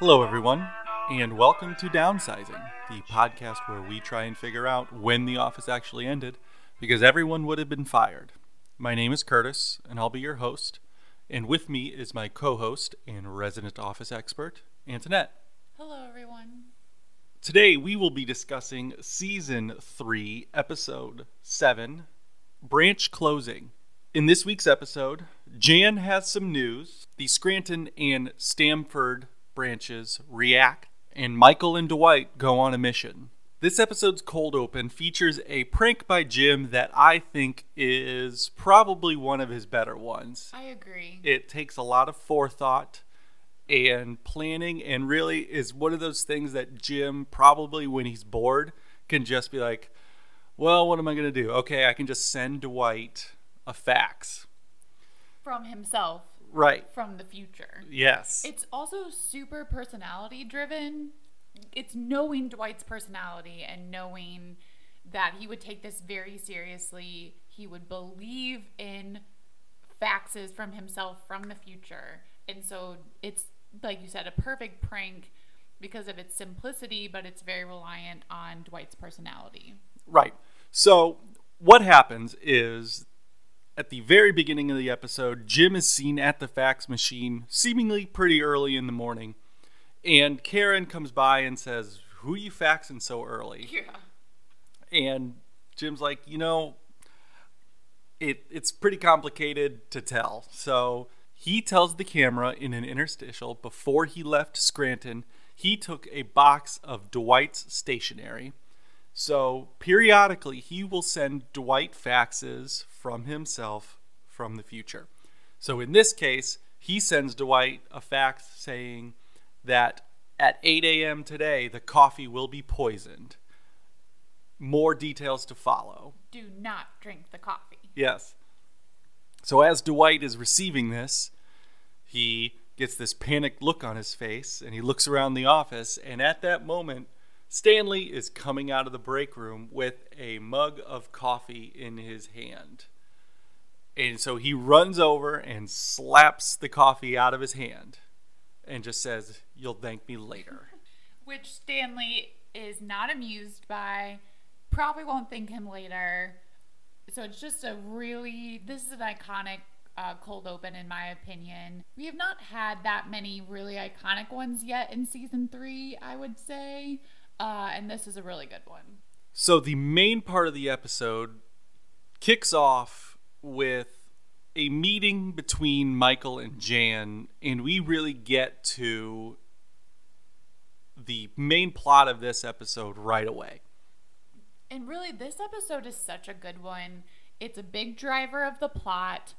Hello, everyone, and welcome to Downsizing, the podcast where we try and figure out when the office actually ended because everyone would have been fired. My name is Curtis, and I'll be your host. And with me is my co host and resident office expert, Antoinette. Hello, everyone. Today, we will be discussing Season 3, Episode 7 Branch Closing. In this week's episode, Jan has some news. The Scranton and Stamford branches react, and Michael and Dwight go on a mission. This episode's cold open features a prank by Jim that I think is probably one of his better ones. I agree. It takes a lot of forethought and planning, and really is one of those things that Jim probably, when he's bored, can just be like, Well, what am I going to do? Okay, I can just send Dwight a fax. From himself, Right. from the future. Yes. It's also super personality driven. It's knowing Dwight's personality and knowing that he would take this very seriously. He would believe in faxes from himself from the future. And so it's, like you said, a perfect prank because of its simplicity, but it's very reliant on Dwight's personality. Right. So what happens is at the very beginning of the episode, Jim is seen at the fax machine, seemingly pretty early in the morning, and Karen comes by and says, "Who you faxing so early?" Yeah. And Jim's like, "You know, it it's pretty complicated to tell." So he tells the camera in an interstitial before he left Scranton, he took a box of Dwight's stationery. So periodically, he will send Dwight faxes from himself from the future. So in this case, he sends Dwight a fax saying that at 8 a.m. today, the coffee will be poisoned. More details to follow. Do not drink the coffee. Yes. So as Dwight is receiving this, he gets this panicked look on his face and he looks around the office. And at that moment, Stanley is coming out of the break room with a mug of coffee in his hand. And so he runs over and slaps the coffee out of his hand and just says, You'll thank me later. which Stanley is not amused by, probably won't thank him later. So it's just a really, this is an iconic uh, cold open, in my opinion. We have not had that many really iconic ones yet in season three, I would say. Uh, and this is a really good one. So the main part of the episode kicks off with a meeting between Michael and Jan, and we really get to the main plot of this episode right away. And really, this episode is such a good one. It's a big driver of the plot.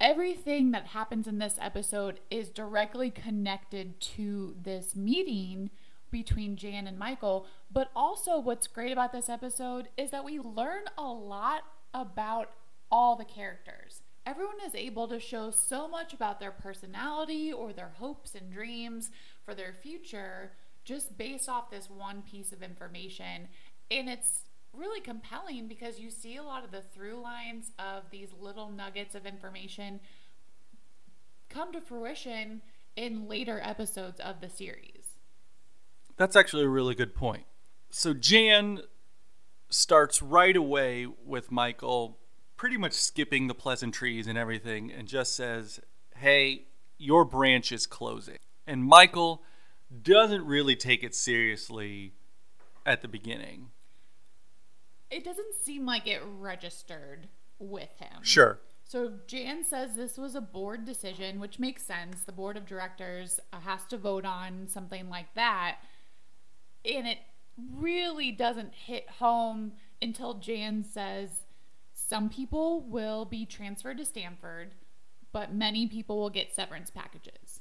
Everything that happens in this episode is directly connected to this meeting between Jan and Michael. But also, what's great about this episode is that we learn a lot about all the characters. Everyone is able to show so much about their personality or their hopes and dreams for their future just based off this one piece of information. And it's really compelling because you see a lot of the through lines of these little nuggets of information come to fruition in later episodes of the series. That's actually a really good point. So Jan starts right away with Michael pretty much skipping the pleasantries and everything and just says, Hey, your branch is closing. And Michael doesn't really take it seriously at the beginning. It doesn't seem like it registered with him. Sure. So Jan says this was a board decision, which makes sense. The board of directors has to vote on something like that. And it really doesn't hit home until Jan says some people will be transferred to Stamford, but many people will get severance packages.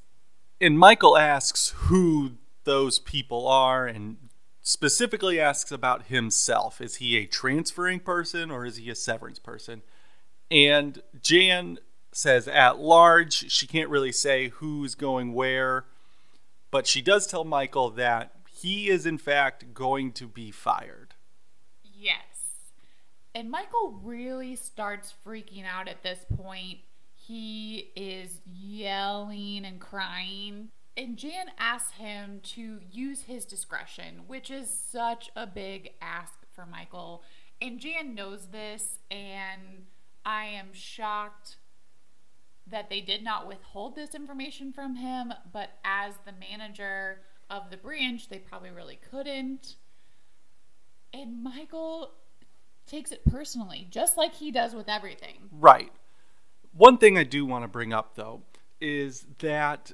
And Michael asks who those people are and specifically asks about himself. Is he a transferring person or is he a severance person? And Jan says at large, she can't really say who's going where, but she does tell Michael that he is in fact going to be fired. Yes. And Michael really starts freaking out at this point. He is yelling and crying. And Jan asks him to use his discretion, which is such a big ask for Michael. And Jan knows this, and I am shocked that they did not withhold this information from him, but as the manager of the branch, they probably really couldn't. And Michael takes it personally, just like he does with everything. Right. One thing I do want to bring up, though, is that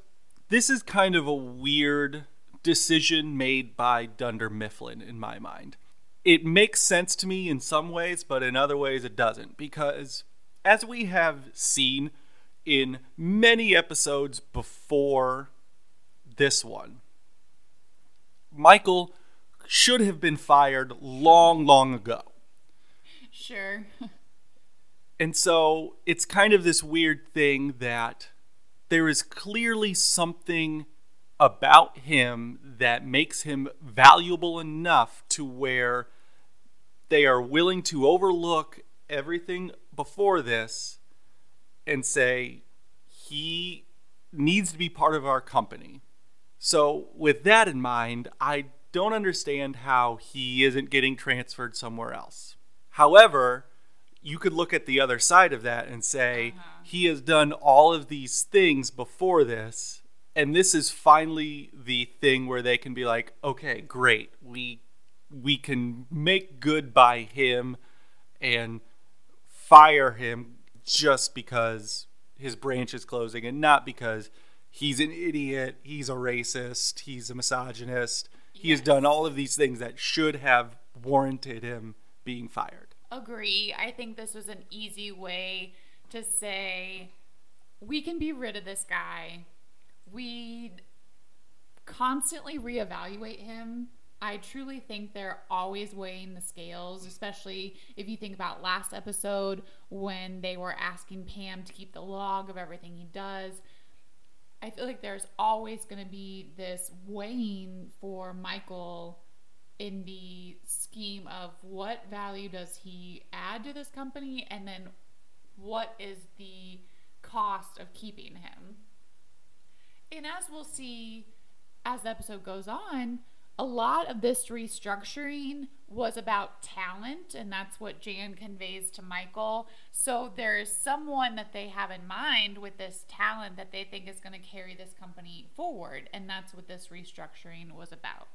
this is kind of a weird decision made by Dunder Mifflin in my mind. It makes sense to me in some ways, but in other ways it doesn't. Because as we have seen in many episodes before this one, Michael should have been fired long, long ago. Sure. And so it's kind of this weird thing that there is clearly something about him that makes him valuable enough to where they are willing to overlook everything before this and say he needs to be part of our company. So, with that in mind, I don't understand how he isn't getting transferred somewhere else. However, you could look at the other side of that and say uh-huh. he has done all of these things before this and this is finally the thing where they can be like okay great we we can make good by him and fire him just because his branch is closing and not because he's an idiot he's a racist he's a misogynist he has done all of these things that should have warranted him being fired Agree. I think this was an easy way to say we can be rid of this guy. We constantly reevaluate him. I truly think they're always weighing the scales, especially if you think about last episode when they were asking Pam to keep the log of everything he does. I feel like there's always going to be this weighing for Michael in the scheme of what value does he add to this company and then what is the cost of keeping him. And as we'll see as the episode goes on, a lot of this restructuring was about talent, and that's what Jan conveys to Michael. So there's someone that they have in mind with this talent that they think is going to carry this company forward, and that's what this restructuring was about.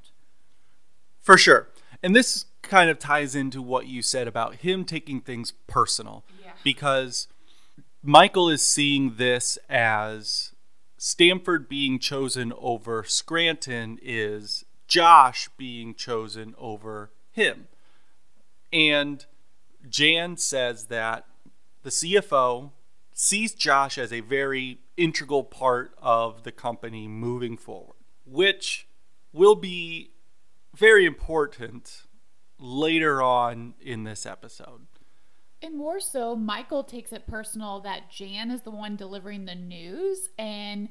For sure. And this kind of ties into what you said about him taking things personal. Yeah. Because Michael is seeing this as Stamford being chosen over Scranton is Josh being chosen over him. And Jan says that the CFO sees Josh as a very integral part of the company moving forward, which will be very important later on in this episode. And more so, Michael takes it personal that Jan is the one delivering the news. And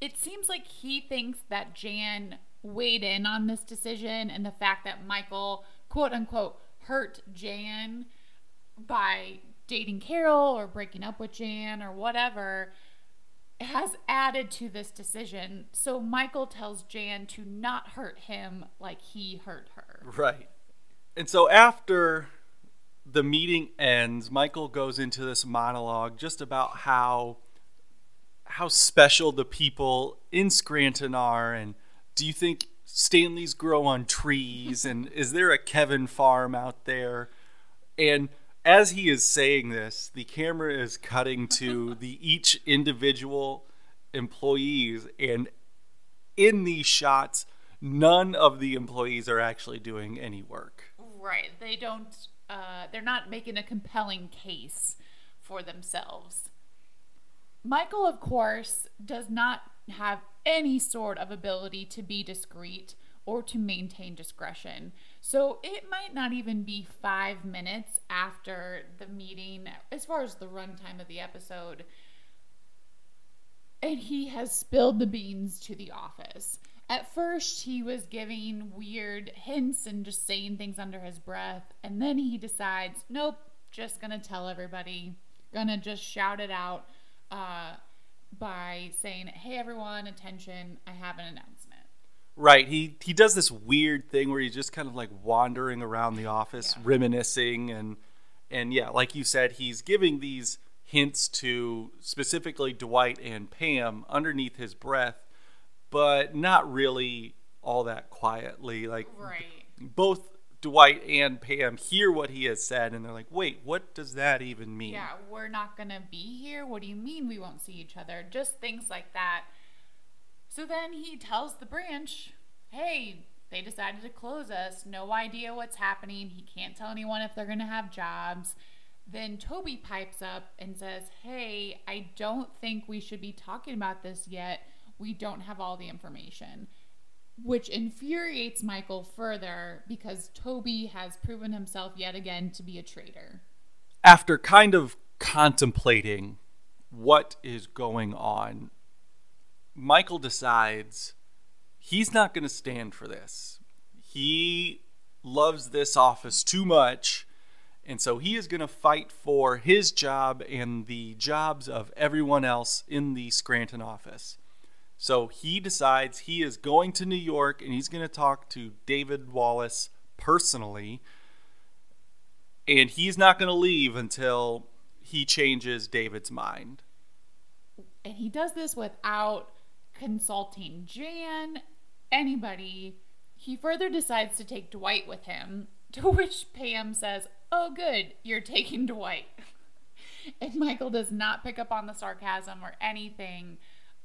it seems like he thinks that Jan weighed in on this decision and the fact that Michael, quote unquote, hurt Jan by dating Carol or breaking up with Jan or whatever has added to this decision. So Michael tells Jan to not hurt him like he hurt her. Right. And so after the meeting ends, Michael goes into this monologue just about how how special the people in Scranton are and do you think Stanleys grow on trees and is there a Kevin farm out there? And as he is saying this, the camera is cutting to the each individual employees and in these shots none of the employees are actually doing any work. Right. They don't, uh, they're not making a compelling case for themselves. Michael, of course, does not have any sort of ability to be discreet or to maintain discretion. So it might not even be five minutes after the meeting, as far as the runtime of the episode, and he has spilled the beans to the office. At first, he was giving weird hints and just saying things under his breath, and then he decides, nope, just gonna tell everybody, gonna just shout it out. Uh, by saying, "Hey everyone, attention, I have an announcement." Right. He he does this weird thing where he's just kind of like wandering around the office, Yeah. reminiscing and and yeah, like you said, he's giving these hints to specifically Dwight and Pam underneath his breath, but not really all that quietly. Like Right. both Dwight and Pam hear what he has said and they're like, "Wait, what does that even mean?" Yeah, we're not going to be here. What do you mean we won't see each other? Just things like that. So then he tells the branch, hey, they decided to close us. No idea what's happening. He can't tell anyone if they're going to have jobs. Then Toby pipes up and says, hey, I don't think we should be talking about this yet. We don't have all the information. Which infuriates Michael further because Toby has proven himself yet again to be a traitor. after kind of contemplating what is going on, Michael decides he's not going to stand for this. He loves this office too much, and so he is going to fight for his job and the jobs of everyone else in the Scranton office. So he decides he is going to New York and he's going to talk to David Wallace personally and he's not going to leave until he changes David's mind. and he does this without consulting Jan, anybody. He further decides to take Dwight with him, to which Pam says, Oh, good, you're taking Dwight. and Michael does not pick up on the sarcasm or anything.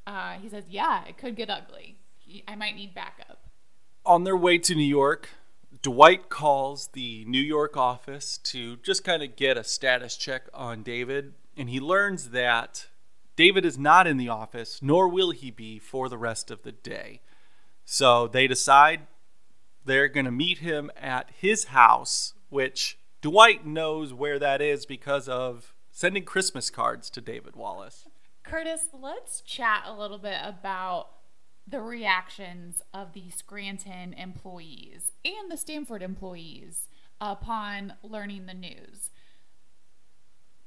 Uh, he says, Yeah, it could get ugly. He, I might need backup. On their way to New York, Dwight calls the New York office to just kind of get a status check on David, and he learns that David is not in the office, nor will he be for the rest of the day. So they decide they're going to meet him at his house, which Dwight knows where that is because of sending Christmas cards to David Wallace. Curtis, let's chat a little bit about the reactions of the Scranton employees and the Stamford employees upon learning the news.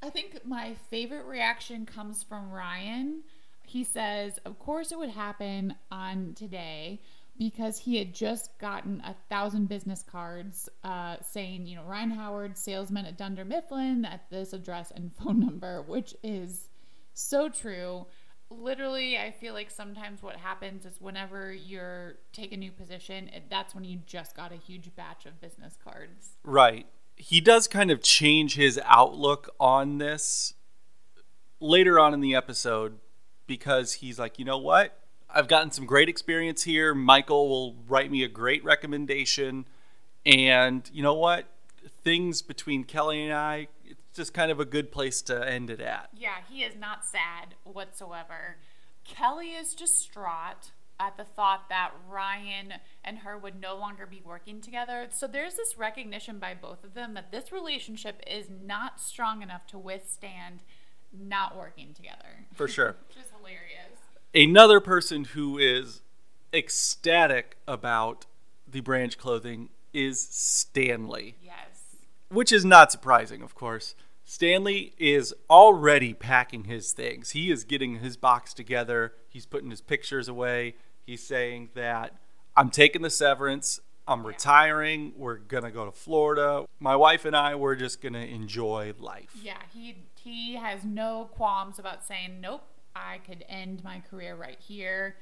I think my favorite reaction comes from Ryan. He says, Of course, it would happen on today because he had just gotten a thousand business cards uh, saying, you know, Ryan Howard, salesman at Dunder Mifflin, at this address and phone number, which is so true. Literally, I feel like sometimes what happens is whenever you're take a new position, it, that's when you just got a huge batch of business cards. Right. He does kind of change his outlook on this later on in the episode because he's like, you know what? I've gotten some great experience here. Michael will write me a great recommendation. And you know what? Things between Kelly and I, just kind of a good place to end it at. Yeah, he is not sad whatsoever. Kelly is distraught at the thought that Ryan and her would no longer be working together. So there's this recognition by both of them that this relationship is not strong enough to withstand not working together. For sure. Which is hilarious. Another person who is ecstatic about the branch clothing is Stanley. Yes. Which is not surprising, of course. Stanley is already packing his things. He is getting his box together. He's putting his pictures away. He's saying that I'm taking the severance. I'm retiring. We're going to go to Florida. My wife and I, we're just going to enjoy life. Yeah, he he has no qualms about saying, "Nope, I could end my career right here."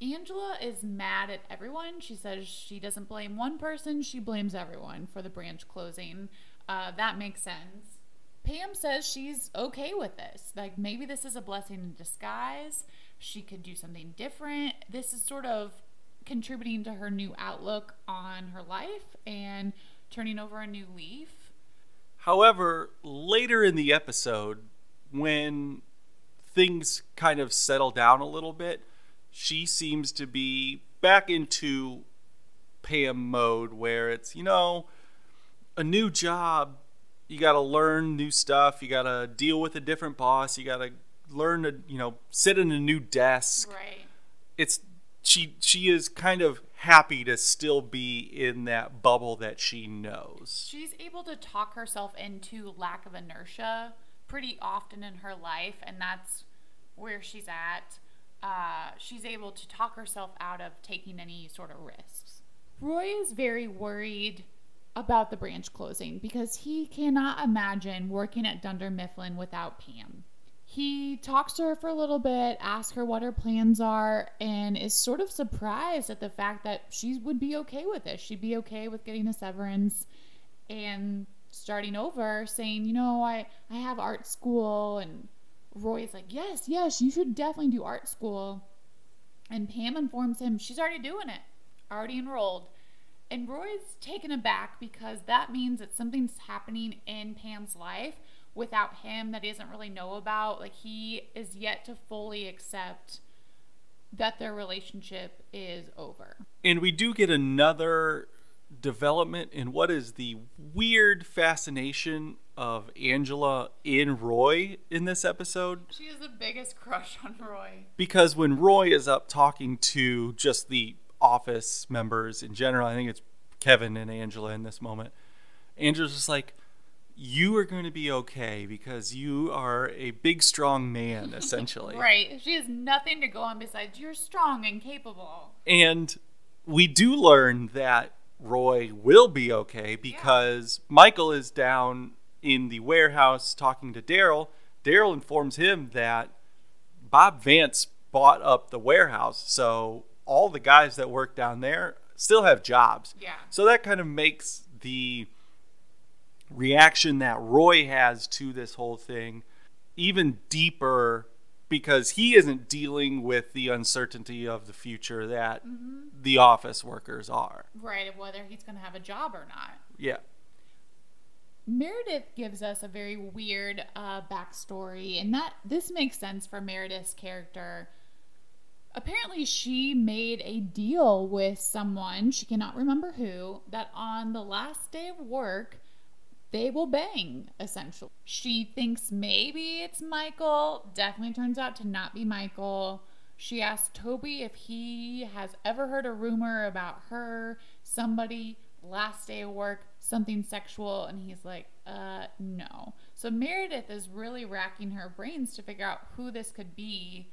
Angela is mad at everyone. She says she doesn't blame one person; she blames everyone for the branch closing. Uh, that makes sense. Pam says she's okay with this. Like maybe this is a blessing in disguise. She could do something different. This is sort of contributing to her new outlook on her life and turning over a new leaf. However, later in the episode, when things kind of settle down a little bit, she seems to be back into Pam mode where it's, you know, a new job, you got to learn new stuff, you got to deal with a different boss, you got to learn to, you know, sit in a new desk. Right. It's she she is kind of happy to still be in that bubble that she knows. She's able to talk herself into lack of inertia pretty often in her life, and that's where she's at, uh, she's able to talk herself out of taking any sort of risks. Roy is very worried about the branch closing because he cannot imagine working at Dunder Mifflin without Pam. He talks to her for a little bit, asks her what her plans are, and is sort of surprised at the fact that she would be okay with this. She'd be okay with getting a severance and starting over, saying, you know, I, I have art school. And Roy's like, yes, yes, you should definitely do art school. And Pam informs him she's already doing it, already enrolled. And Roy's taken aback because that means that something's happening in Pam's life without him that he doesn't really know about. Like he is yet to fully accept that their relationship is over. And we do get another development in what is the weird fascination of Angela in Roy in this episode. She has the biggest crush on Roy. Because when Roy is up talking to just the office members in general. I think it's Kevin and Angela in this moment. Angela's just like, you are going to be okay because you are a big, strong man, essentially. right. She has nothing to go on besides you're strong and capable. And we do learn that Roy will be okay because yeah. Michael is down in the warehouse talking to Darryl. Darryl informs him that Bob Vance bought up the warehouse. So all the guys that work down there still have jobs. Yeah. So that kind of makes the reaction that Roy has to this whole thing even deeper because he isn't dealing with the uncertainty of the future that mm-hmm. the office workers are. Right, of whether he's going to have a job or not. Yeah. Meredith gives us a very weird uh, backstory, and that this makes sense for Meredith's character apparently she made a deal with someone, she cannot remember who, that on the last day of work, they will bang, essentially. She thinks maybe it's Michael, definitely turns out to not be Michael. She asks Toby if he has ever heard a rumor about her, somebody, last day of work, something sexual, and he's like, uh, no. So Meredith is really racking her brains to figure out who this could be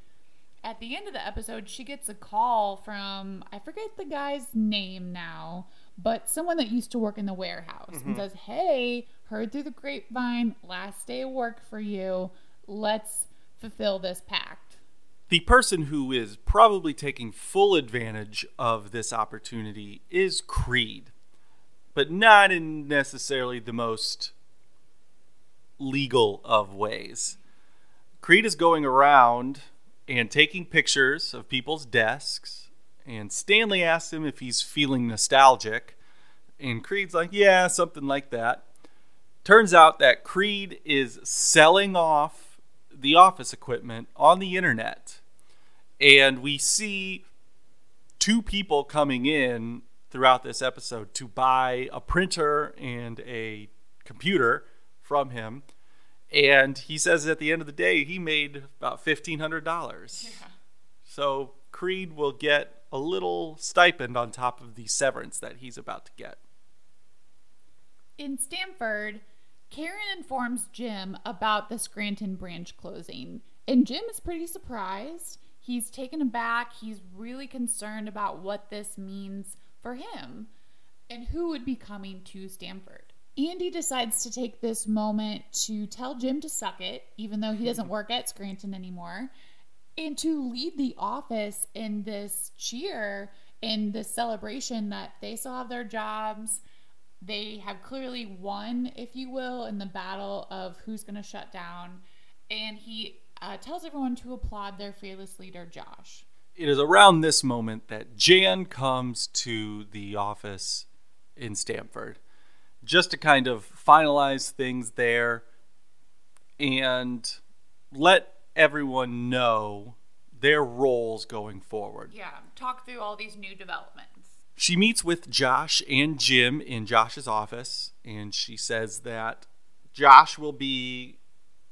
at the end of the episode, she gets a call from, I forget the guy's name now, but someone that used to work in the warehouse mm-hmm. and says, Hey, heard through the grapevine, last day of work for you. Let's fulfill this pact. The person who is probably taking full advantage of this opportunity is Creed, but not in necessarily the most legal of ways. Creed is going around and taking pictures of people's desks. And Stanley asks him if he's feeling nostalgic. And Creed's like, yeah, something like that. Turns out that Creed is selling off the office equipment on the internet. And we see two people coming in throughout this episode to buy a printer and a computer from him and he says at the end of the day he made about fifteen hundred dollars. Yeah. So Creed will get a little stipend on top of the severance that he's about to get. In Stamford, Karen informs Jim about the Scranton branch closing, and Jim is pretty surprised. He's taken aback. He's really concerned about what this means for him and who would be coming to Stamford. Andy decides to take this moment to tell Jim to suck it, even though he doesn't work at Scranton anymore, and to lead the office in this cheer in this celebration that they still have their jobs. They have clearly won, if you will, in the battle of who's going to shut down. And he uh, tells everyone to applaud their fearless leader, Josh. It is around this moment that Jan comes to the office in Stamford just to kind of finalize things there and let everyone know their roles going forward. Yeah, talk through all these new developments. She meets with Josh and Jim in Josh's office, and she says that Josh will be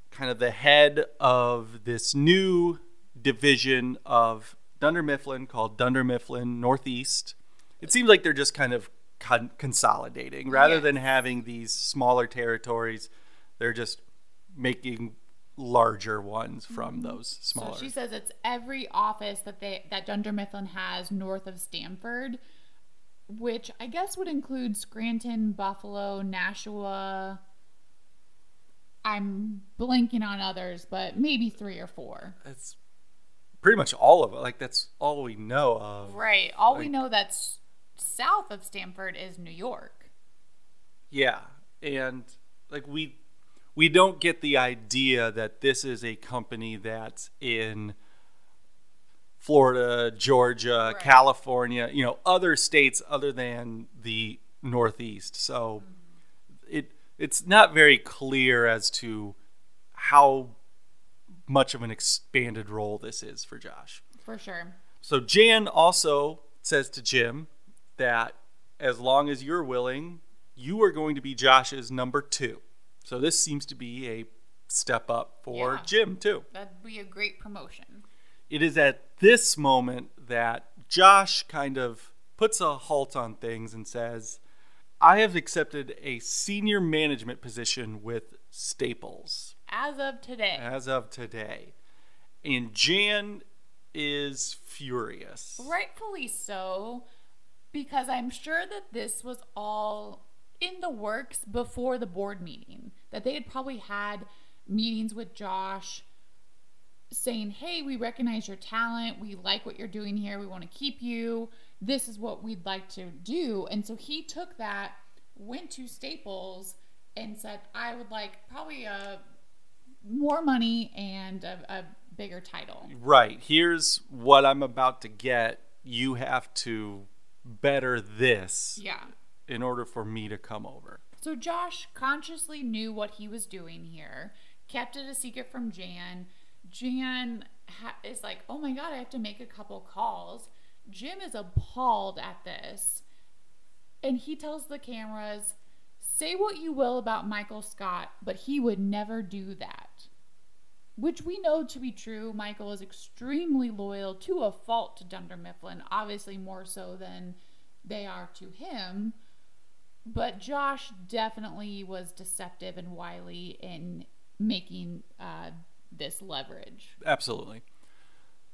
kind of the head of this new division of Dunder Mifflin called Dunder Mifflin Northeast. It seems like they're just kind of con- consolidating rather yes. than having these smaller territories. They're just making larger ones from mm-hmm. those smaller. So she says it's every office that they that Dunder Mifflin has north of Stamford, which I guess would include Scranton, Buffalo, Nashua. I'm blanking on others, but maybe three or four. That's pretty much all of it. Like that's all we know of. Right. All we know that's south of Stamford is New York. Yeah, and like we we don't get the idea that this is a company that's in Florida, Georgia, Right. California, you know, other states other than the Northeast. So mm-hmm. it it's not very clear as to how much of an expanded role this is for Josh. For sure. So Jan also says to Jim that as long as you're willing, you are going to be Josh's number two. So this seems to be a step up for Yeah. Jim too. That'd be a great promotion. It is at this moment that Josh kind of puts a halt on things and says, I have accepted a senior management position with Staples As of today. as of today. And Jan is furious. Rightfully so, because I'm sure that this was all in the works before the board meeting. That they had probably had meetings with Josh saying, Hey, we recognize your talent. We like what you're doing here. We want to keep you. This is what we'd like to do. And so he took that, went to Staples, and said, I would like probably a more money and a, a bigger title. Right. Here's what I'm about to get. You have to better this Yeah. in order for me to come over. So Josh consciously knew what he was doing here, kept it a secret from Jan. Jan ha- is like, "Oh my god, I have to make a couple calls." Jim is appalled at this, and he tells the cameras, "Say what you will about Michael Scott, but he would never do that." Which we know to be true. Michael is extremely loyal to a fault to Dunder Mifflin, obviously more so than they are to him. But Josh definitely was deceptive and wily in making uh, this leverage. Absolutely.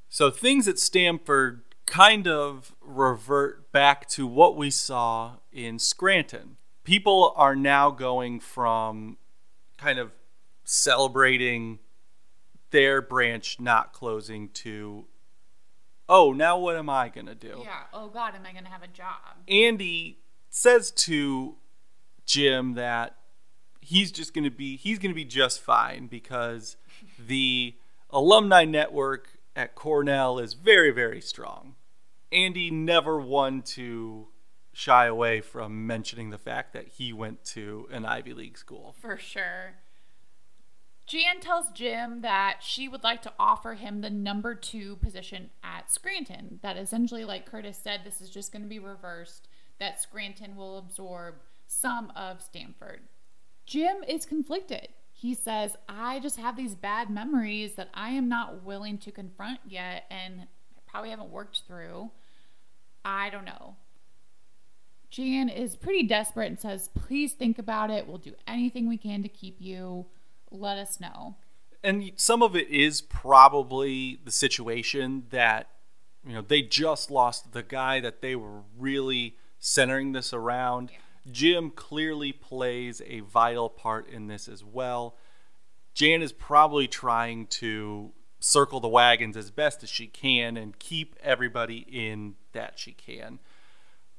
So things at Stamford kind of revert back to what we saw in Scranton. People are now going from kind of celebrating their branch not closing to, oh, now what am I going to do? Yeah. Oh God, am I going to have a job? Andy says to Jim that he's just going to be he's going to be just fine because the alumni network at Cornell is very very strong. Andy never one to shy away from mentioning the fact that he went to an Ivy League school. For sure. Jan tells Jim that she would like to offer him the number two position at Scranton. That essentially, like Curtis said, this is just going to be reversed, that Scranton will absorb some of Stamford. Jim is conflicted. He says, I just have these bad memories that I am not willing to confront yet and probably haven't worked through. I don't know. Jan is pretty desperate and says, Please think about it. We'll do anything we can to keep you. Let us know. and some of it is probably the situation that you know they just lost the guy that they were really centering this around jim clearly plays a vital part in this as well jan is probably trying to circle the wagons as best as she can and keep everybody in that she can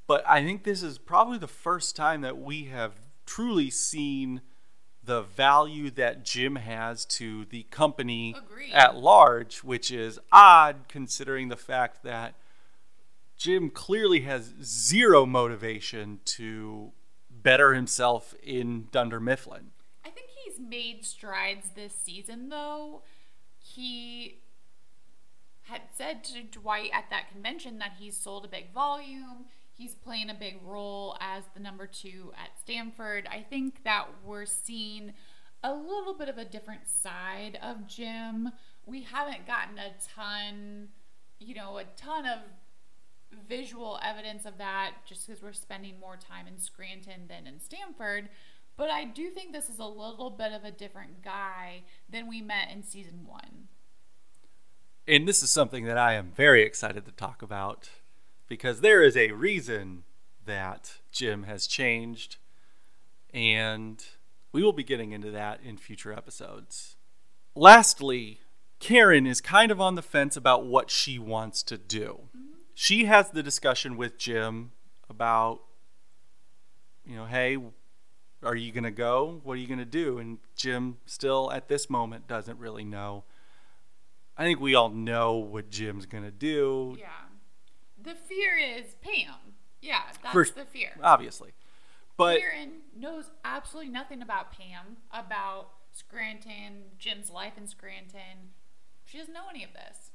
but i think this is probably the first time that we have truly seen the value that Jim has to the company Agreed. at large, which is odd considering the fact that Jim clearly has zero motivation to better himself in Dunder Mifflin. I think he's made strides this season, though. He had said to Dwight at that convention that he's sold a big volume. He's playing a big role as the number two at Stamford. I think that we're seeing a little bit of a different side of Jim. We haven't gotten a ton, you know, a ton of visual evidence of that just because we're spending more time in Scranton than in Stamford. But I do think this is a little bit of a different guy than we met in season one. And this is something that I am very excited to talk about because there is a reason that Jim has changed. And we will be getting into that in future episodes. Lastly, Karen is kind of on the fence about what she wants to do. Mm-hmm. She has the discussion with Jim about, you know, hey, are you going to go? What are you going to do? And Jim still at this moment doesn't really know. I think we all know what Jim's going to do, Yeah. The fear is Pam. Yeah, that's First- the fear. obviously. But Karen knows absolutely nothing about Pam, about Scranton, Jim's life in Scranton. She doesn't know any of this.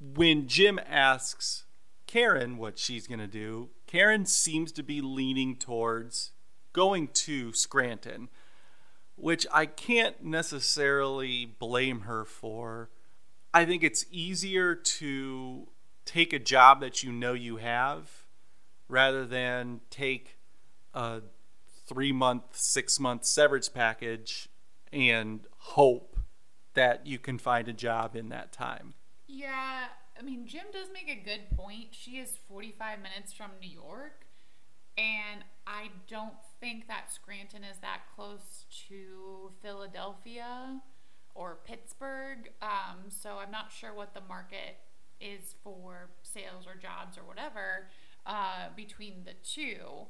when Jim asks Karen what she's going to do, Karen seems to be leaning towards going to Scranton, which I can't necessarily blame her for. I think it's easier to take a job that you know you have rather than take a three month, six month severance package and hope that you can find a job in that time. Yeah, I mean, Jim does make a good point. She is 45 minutes from New York, and I don't think that Scranton is that close to Philadelphia or Pittsburgh. Um, so I'm not sure what the market is for sales or jobs or whatever uh, between the two.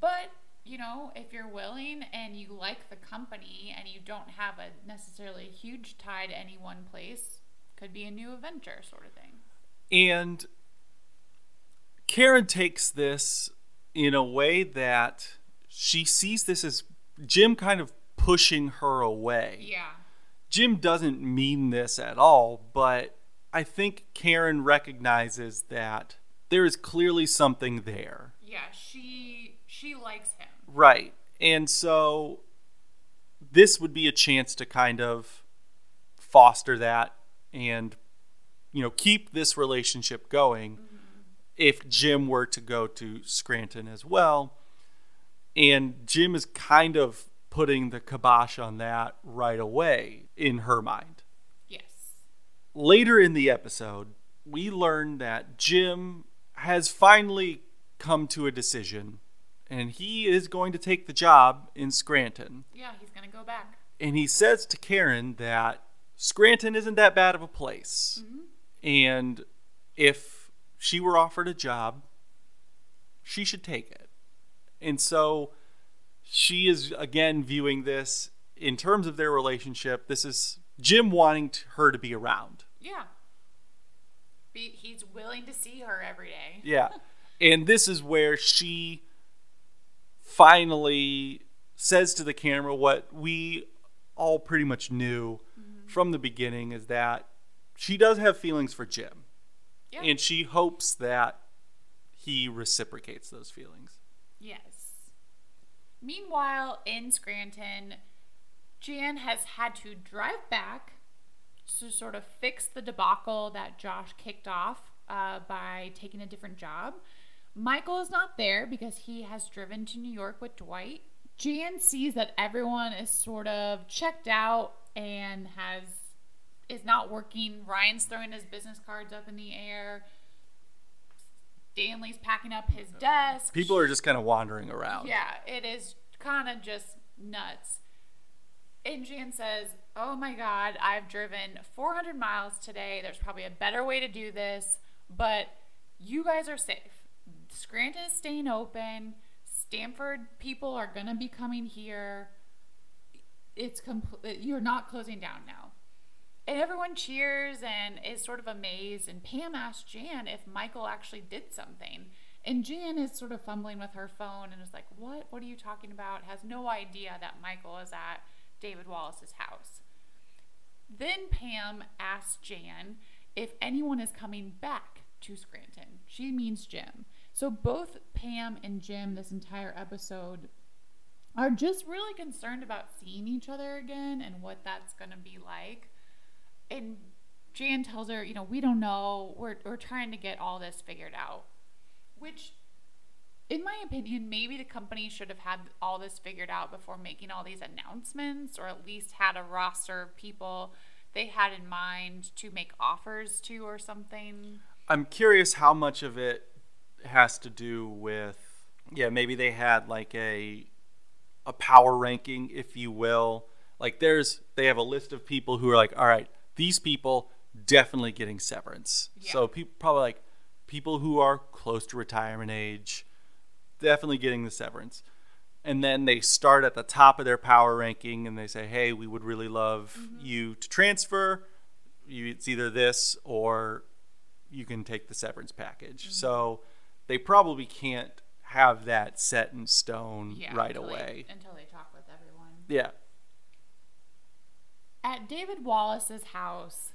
But you know, if you're willing and you like the company and you don't have a necessarily huge tie to any one place, could be a new adventure sort of thing. And Karen takes this in a way that she sees this as Jim kind of pushing her away. Yeah. Jim doesn't mean this at all, but I think Karen recognizes that there is clearly something there. Yeah, she she likes him. Right. And so this would be a chance to kind of foster that and you know keep this relationship going mm-hmm. if Jim were to go to Scranton as well. And Jim is kind of putting the kibosh on that right away in her mind. Later in the episode, we learn that Jim has finally come to a decision and he is going to take the job in Scranton. Yeah, he's gonna go back. And he says to Karen that Scranton isn't that bad of a place. Mm-hmm. And if she were offered a job, she should take it. And so she is again viewing this in terms of their relationship. This is Jim wanting to, her to be around. Yeah. Be, he's willing to see her every day. Yeah. and this is where she finally says to the camera what we all pretty much knew mm-hmm. from the beginning is that she does have feelings for Jim. Yeah. And she hopes that he reciprocates those feelings. Yes. Meanwhile, in Scranton, Jan has had to drive back to sort of fix the debacle that Josh kicked off uh, by taking a different job. Michael is not there because he has driven to New York with Dwight. Jan sees that everyone is sort of checked out and has is not working. Ryan's throwing his business cards up in the air. Stanley's packing up his desk. People are just kind of wandering around. Yeah, it is kind of just nuts. And Jan says, Oh my God, I've driven 400 miles today. There's probably a better way to do this, but you guys are safe. Scranton is staying open. Stamford people are going to be coming here. It's complete. You're not closing down now. And everyone cheers and is sort of amazed. And Pam asks Jan if Michael actually did something. And Jan is sort of fumbling with her phone and is like, What? What are you talking about? Has no idea that Michael is at David Wallace's house. Then Pam asks Jan if anyone is coming back to Scranton. She means Jim. So both Pam and Jim, this entire episode, are just really concerned about seeing each other again and what that's going to be like. And Jan tells her, you know, we don't know. We're, we're trying to get all this figured out. Which in my opinion, maybe the company should have had all this figured out before making all these announcements, or at least had a roster of people they had in mind to make offers to, or something. I'm curious how much of it has to do with yeah, maybe they had like a a power ranking, if you will. Like there's they have a list of people who are like, all right, these people definitely getting severance. Yeah. So people probably like people who are close to retirement age, definitely getting the severance. And then they start at the top of their power ranking and they say, hey, we would really love mm-hmm. you to transfer. You, it's either this or you can take the severance package. Mm-hmm. So they probably can't have that set in stone Yeah, right until they- away. until they talk with everyone. Yeah. At David Wallace's house,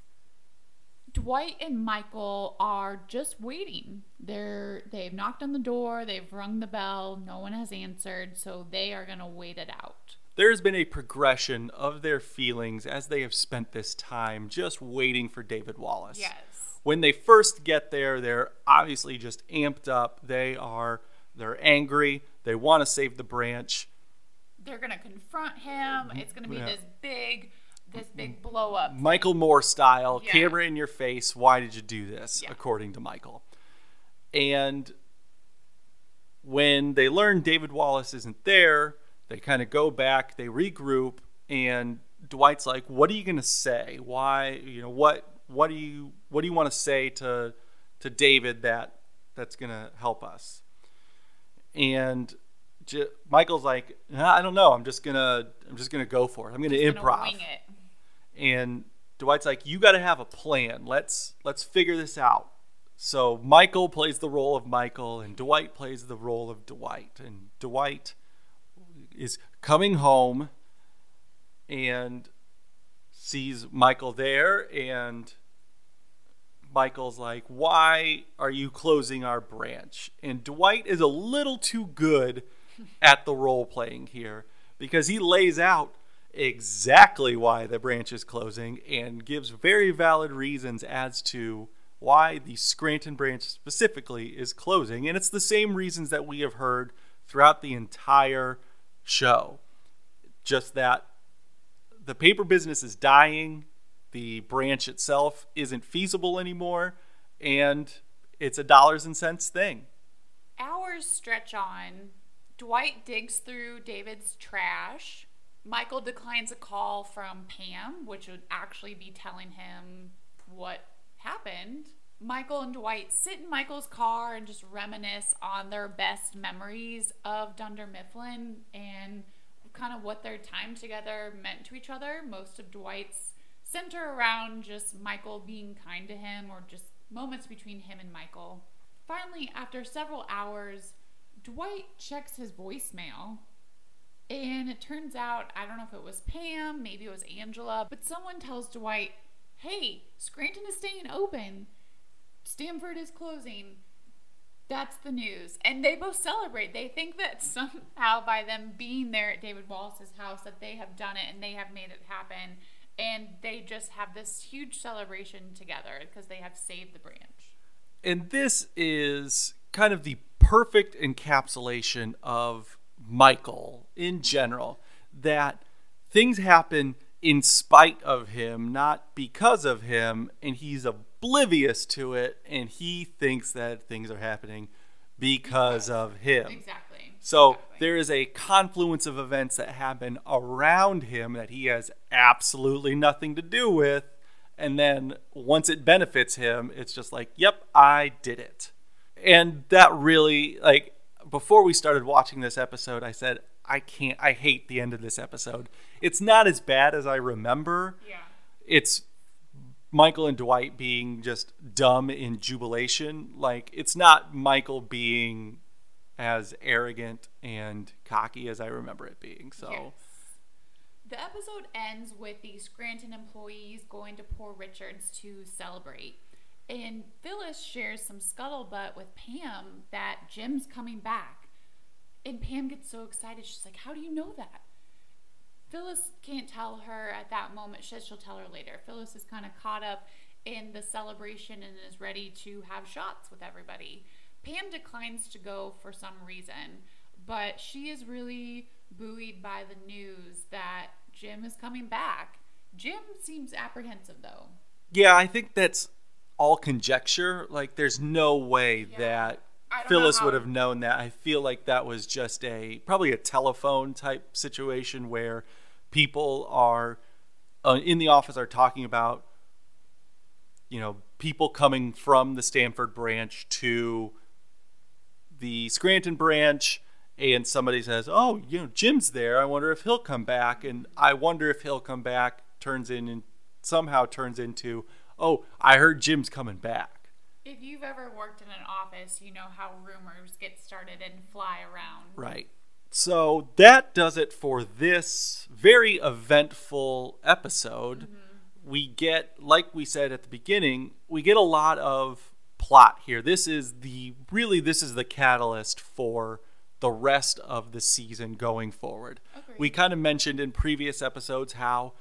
Dwight and Michael are just waiting. They're they've knocked on the door, they've rung the bell, no one has answered, so they are gonna wait it out. There's been a progression of their feelings as they have spent this time just waiting for David Wallace. Yes. When they first get there, they're obviously just amped up. They are they're angry. They want to save the branch. They're gonna confront him. Mm-hmm. It's gonna be Yeah. this big blow up. Michael Moore style, Yeah. camera in your face. Why did you do this? Yeah. According to Michael. And when they learn David Wallace isn't there, they kind of go back, they regroup, and Dwight's like, "What are you gonna say? Why? You know what? What do you what do you want to say to to David that that's gonna help us?" And J- Michael's like, "Nah, "I don't know. I'm just gonna I'm just gonna go for it. I'm gonna Just improv." Gonna. And Dwight's like, "You got to have a plan. Let's let's figure this out." So Michael plays the role of Michael, and Dwight plays the role of Dwight. And Dwight is coming home and sees Michael there, and Michael's like, "Why are you closing our branch?" And Dwight is a little too good at the role playing here because he lays out exactly why the branch is closing and gives very valid reasons as to why the Scranton branch specifically is closing. And it's the same reasons that we have heard throughout the entire show. Just that the paper business is dying, the branch itself isn't feasible anymore, and it's a dollars and cents thing. Hours stretch on. Dwight digs through David's trash. Michael declines a call from Pam, which would actually be telling him what happened. Michael and Dwight sit in Michael's car and just reminisce on their best memories of Dunder Mifflin and kind of what their time together meant to each other. Most of Dwight's center around just Michael being kind to him or just moments between him and Michael. Finally, after several hours, Dwight checks his voicemail. And it turns out, I don't know if it was Pam, maybe it was Angela, but someone tells Dwight, hey, Scranton is staying open. Stamford is closing. That's the news. And they both celebrate. They think that somehow by them being there at David Wallace's house that they have done it and they have made it happen. And they just have this huge celebration together because they have saved the branch. And this is kind of the perfect encapsulation of Michael in general that things happen in spite of him, not because of him, and he's oblivious to it and he thinks that things are happening because of him. Exactly. So Exactly. there is a confluence of events that happen around him that he has absolutely nothing to do with. And then once it benefits him, it's just like, yep, I did it. And that really, like, before we started watching this episode, I said, I can't, I hate the end of this episode. It's not as bad as I remember. Yeah. It's Michael and Dwight being just dumb in jubilation. Like, it's not Michael being as arrogant and cocky as I remember it being. So, Yes. The episode ends with the Scranton employees going to Poor Richards to celebrate. And Phyllis shares some scuttlebutt with Pam that Jim's coming back. And Pam gets so excited. She's like, How do you know that? Phyllis can't tell her at that moment. She says she'll tell her later. Phyllis is kind of caught up in the celebration and is ready to have shots with everybody. Pam declines to go for some reason, but she is really buoyed by the news that Jim is coming back. Jim seems apprehensive though. Yeah, I think that's all conjecture. Like, there's no way Yeah. that Phyllis would have known that. I feel like that was just a probably a telephone type situation where people are uh, in the office are talking about you know people coming from the Stamford branch to the Scranton branch and somebody says, "Oh, you know, Jim's there. I wonder if he'll come back." And I wonder if he'll come back turns in and somehow turns into, "Oh, I heard Jim's coming back." If you've ever worked in an office, you know how rumors get started and fly around. Right. So that does it for this very eventful episode. Mm-hmm. We get, like we said at the beginning, we get a lot of plot here. This is the really this is the catalyst for the rest of the season going forward. Agreed. We kind of mentioned in previous episodes how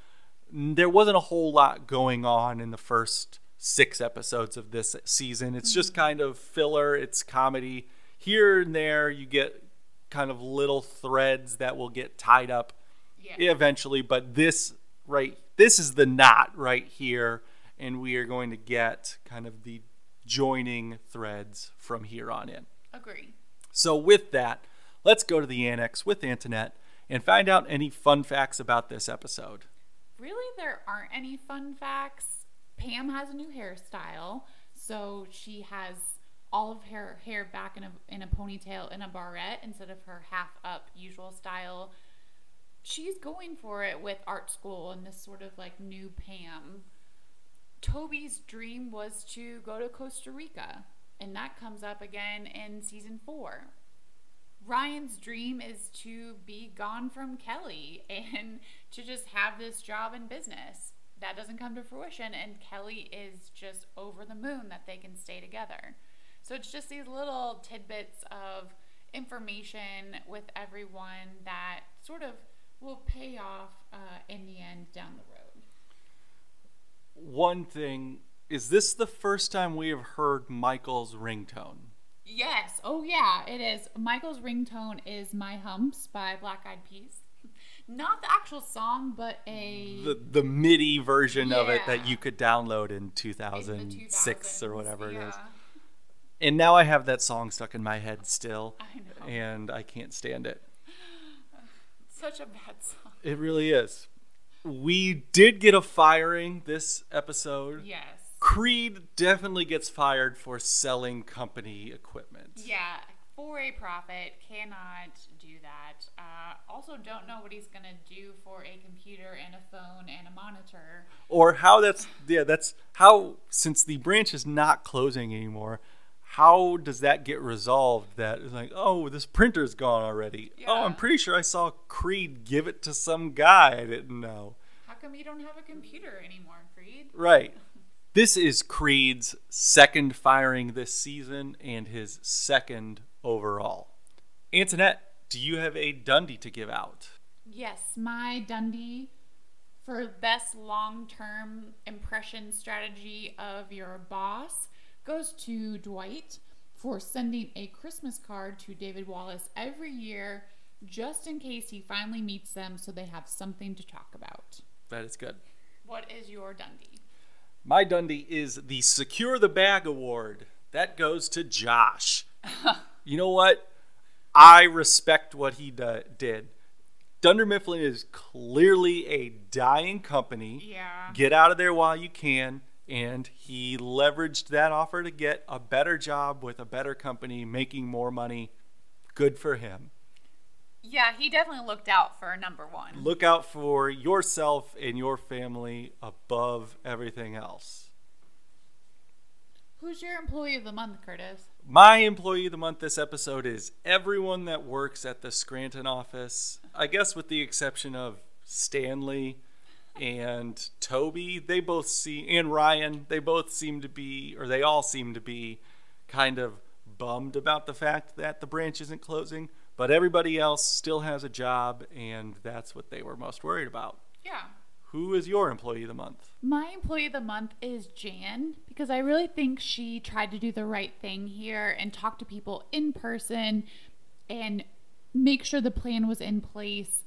there wasn't a whole lot going on in the first six episodes of this season. It's just mm-hmm. kind of filler, it's comedy. Here and there, you get kind of little threads that will get tied up Yeah. eventually, but this right this is the knot right here, and we are going to get kind of the joining threads from here on in. Agree. So, with that, let's go to the annex with Antoinette and find out any fun facts about this episode. Really, there aren't any fun facts. Pam has a new hairstyle, so she has all of her hair back in a in a ponytail in a barrette instead of her half up usual style. She's going for it with art school and this sort of like new Pam. Toby's dream was to go to Costa Rica, and that comes up again in season four. Ryan's dream is to be gone from Kelly and to just have this job in business. That doesn't come to fruition, and Kelly is just over the moon that they can stay together. So it's just these little tidbits of information with everyone that sort of will pay off uh, in the end down the road. One thing is this the first time we have heard Michael's ringtone? Yes. Oh, yeah, it is. Michael's ringtone is My Humps by Black Eyed Peas. Not the actual song, but a. The, the MIDI version of it that you could download in in the 2006 or 2000s, whatever it is. yeah. And now I have that song stuck in my head still, I know. and I can't stand it. Such a bad song. It really is. We did get a firing this episode. Yes. Creed definitely gets fired for selling company equipment. Yeah, for a profit, cannot do that. Uh, also, don't know what he's gonna do for a computer and a phone and a monitor. Or how that's yeah, that's how since the branch is not closing anymore, how does that get resolved that it's like, oh, this printer's gone already. Oh, I'm pretty sure I saw Creed give it to some guy I didn't know. How come you don't have a computer anymore, Creed? Right. This is Creed's second firing this season and his second overall. Antoinette, do you have a Dundie to give out? Yes, my Dundie for best long term impression strategy of your boss goes to Dwight for sending a Christmas card to David Wallace every year just in case he finally meets them so they have something to talk about. That is good. What is your Dundie? My Dundie is the Secure the Bag Award. That goes to Josh. you know what? I respect what he do- did. Dunder Mifflin is clearly a dying company. Yeah. Get out of there while you can. And he leveraged that offer to get a better job with a better company, making more money. Good for him. Yeah, he definitely looked out for number one. Look out for yourself and your family above everything else. Who's your employee of the month, Curtis? My employee of the month this episode is everyone that works at the Scranton office. I guess with the exception of Stanley and Toby, they both see and Ryan, they both seem to be or they all seem to be kind of bummed about the fact that the branch isn't closing, but everybody else still has a job and that's what they were most worried about. Yeah. who is your employee of the month? My employee of the month is Jan because I really think she tried to do the right thing here and talk to people in person and make sure the plan was in place,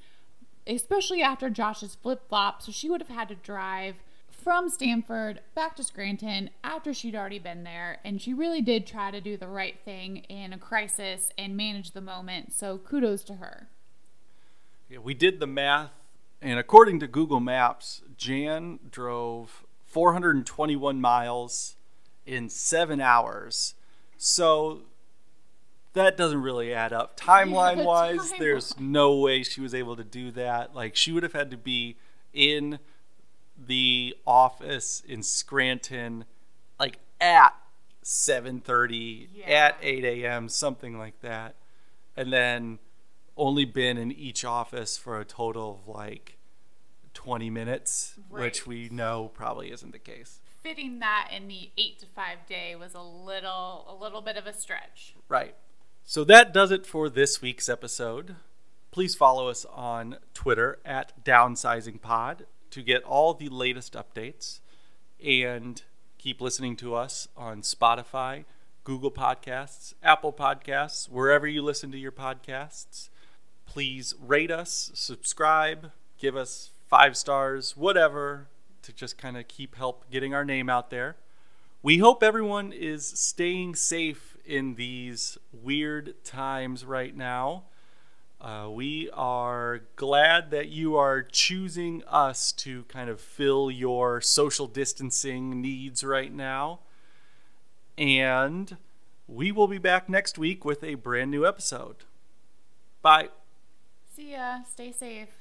especially after Josh's flip flop. So she would have had to drive from Stamford back to Scranton after she'd already been there. And she really did try to do the right thing in a crisis and manage the moment. So kudos to her. Yeah, we did the math, and according to Google Maps, Jan drove 421 miles in seven hours. So that doesn't really add up. Timeline wise, timeline. there's no way she was able to do that. Like, she would have had to be in the office in Scranton, like at 7:30, Yeah. at 8 a.m., something like that, and then only been in each office for a total of like 20 minutes, which we know probably isn't the case. Fitting that in the eight to five day was a little a little bit of a stretch. Right. So that does it for this week's episode. Please follow us on Twitter at DownsizingPod to get all the latest updates and keep listening to us on Spotify, Google Podcasts, Apple Podcasts, wherever you listen to your podcasts. Please rate us, subscribe, give us five stars, whatever, to just kind of keep help getting our name out there. We hope everyone is staying safe in these weird times right now. Uh, we are glad that you are choosing us to kind of fill your social distancing needs right now. And we will be back next week with a brand new episode. Bye. See ya. Stay safe.